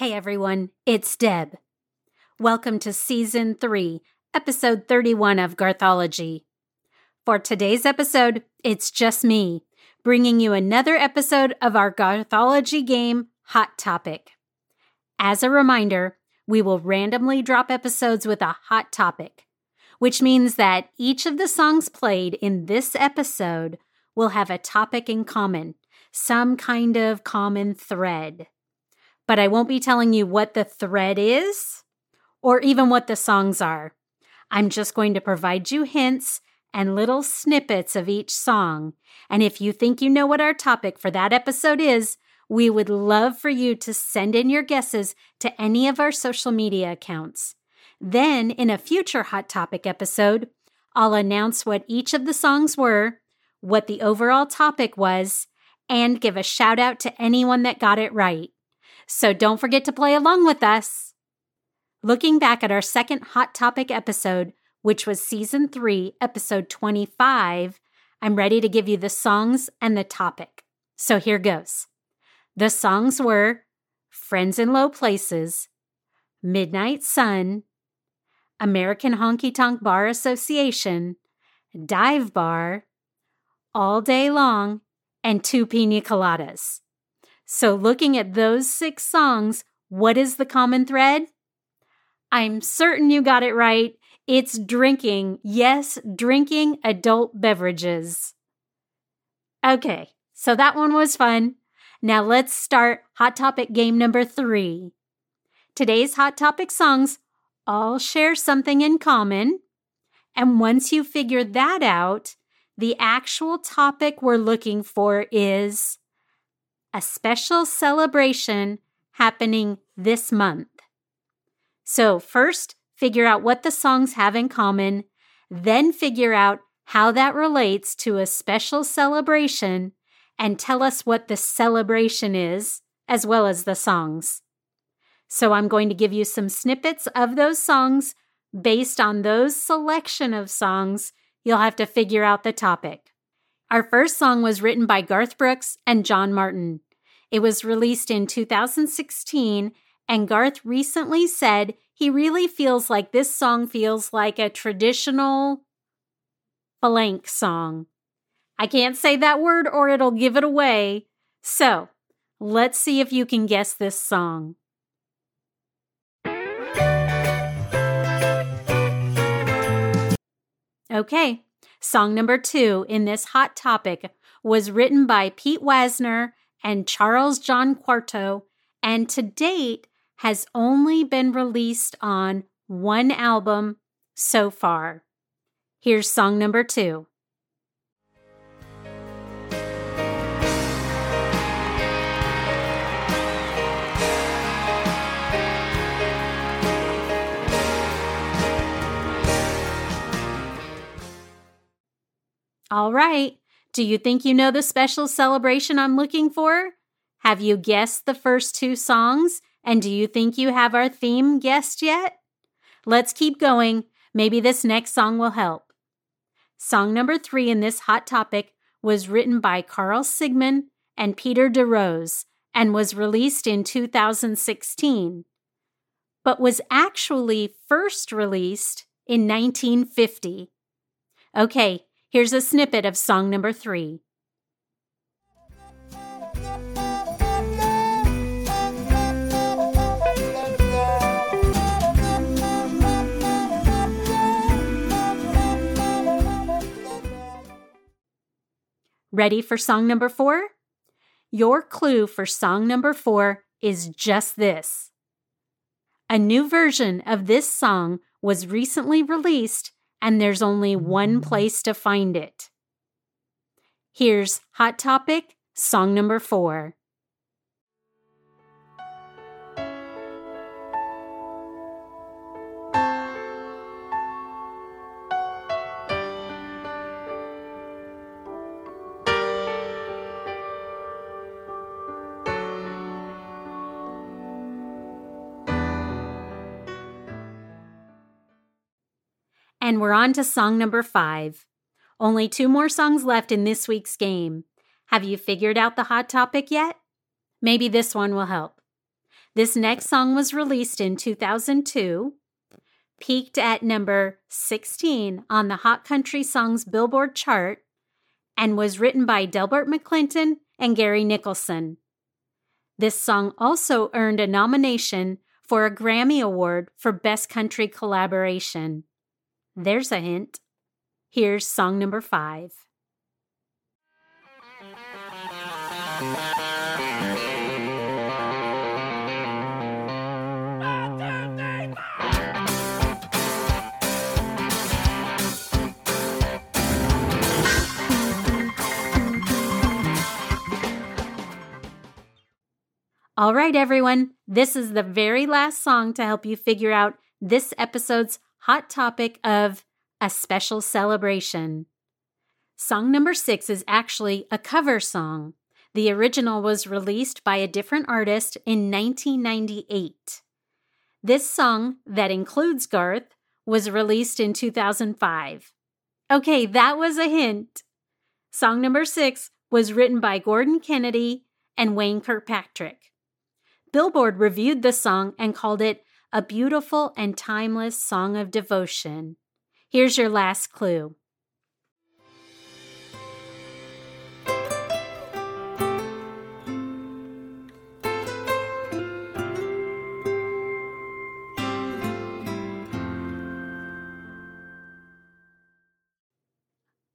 Hey everyone, it's Deb. Welcome to Season 3, Episode 31 of Garthology. For today's episode, it's just me, bringing you another episode of our Garthology game, Hot Topic. As a reminder, we will randomly drop episodes with a hot topic, which means that each of the songs played in this episode will have a topic in common, some kind of common thread but I won't be telling you what the thread is or even what the songs are. I'm just going to provide you hints and little snippets of each song. And if you think you know what our topic for that episode is, we would love for you to send in your guesses to any of our social media accounts. Then, in a future Hot Topic episode, I'll announce what each of the songs were, what the overall topic was, and give a shout out to anyone that got it right. So don't forget to play along with us. Looking back at our second Hot Topic episode, which was season 3, episode 25, I'm ready to give you the songs and the topic. So here goes. The songs were Friends in Low Places, Midnight Sun, American Honky Tonk Bar Association, Dive Bar, All Day Long, and Two Pina Coladas. So, looking at those six songs, what is the common thread? I'm certain you got it right. It's drinking. Yes, drinking adult beverages. Okay, so that one was fun. Now let's start Hot Topic game number three. Today's Hot Topic songs all share something in common. And once you figure that out, the actual topic we're looking for is a special celebration happening this month. So, first, figure out what the songs have in common, then, figure out how that relates to a special celebration, and tell us what the celebration is, as well as the songs. So, I'm going to give you some snippets of those songs. Based on those selection of songs, you'll have to figure out the topic. Our first song was written by Garth Brooks and John Martin. It was released in 2016, and Garth recently said he really feels like this song feels like a traditional blank song. I can't say that word or it'll give it away. So, let's see if you can guess this song. Okay, song number two in this hot topic was written by Pete Wasner and Charles John Quarto, and to date has only been released on one album so far. Here's song number two. All right. Do you think you know the special celebration I'm looking for? Have you guessed the first two songs? And do you think you have our theme guessed yet? Let's keep going. Maybe this next song will help. Song number three in this hot topic was written by Carl Sigman and Peter DeRose and was released in 2016, but was actually first released in 1950. Okay, Here's a snippet of song number three. Ready for song number four? Your clue for song number four is just this. A new version of this song was recently released and there's only one place to find it. Here's Hot Topic song number four. And we're on to song number five. Only two more songs left in this week's game. Have you figured out the hot topic yet? Maybe this one will help. This next song was released in 2002, peaked at number 16 on the Hot Country Songs Billboard chart, and was written by Delbert McClinton and Gary Nicholson. This song also earned a nomination for a Grammy Award for Best Country Collaboration. There's a hint. Here's song number five. All right, everyone, this is the very last song to help you figure out this episode's hot topic of a special celebration. Song number six is actually a cover song. The original was released by a different artist in 1998. This song, that includes Garth, was released in 2005. Okay, that was a hint. Song number six was written by Gordon Kennedy and Wayne Kirkpatrick. Billboard reviewed the song and called it a beautiful and timeless song of devotion. Here's your last clue.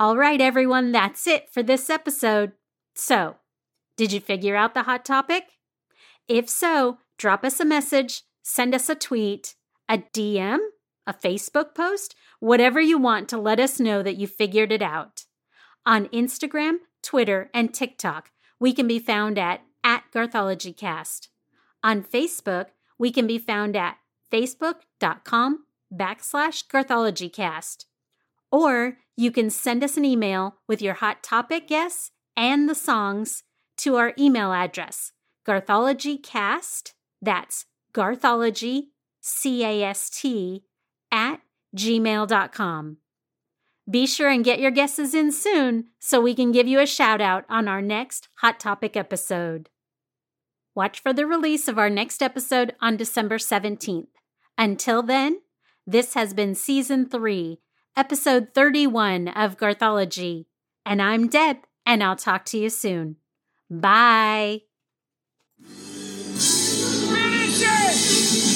All right, everyone, that's it for this episode. So, did you figure out the hot topic? If so, drop us a message, send us a tweet, a DM, a Facebook post, whatever you want to let us know that you figured it out. On Instagram, Twitter, and TikTok, we can be found at, at GarthologyCast. On Facebook, we can be found at facebook.com backslash GarthologyCast. Or you can send us an email with your hot topic guests and the songs to our email address, garthologycast, that's garthology, C A S T, at gmail.com. Be sure and get your guesses in soon so we can give you a shout out on our next Hot Topic episode. Watch for the release of our next episode on December 17th. Until then, this has been Season 3, Episode 31 of Garthology. And I'm Deb, and I'll talk to you soon. Bye. It!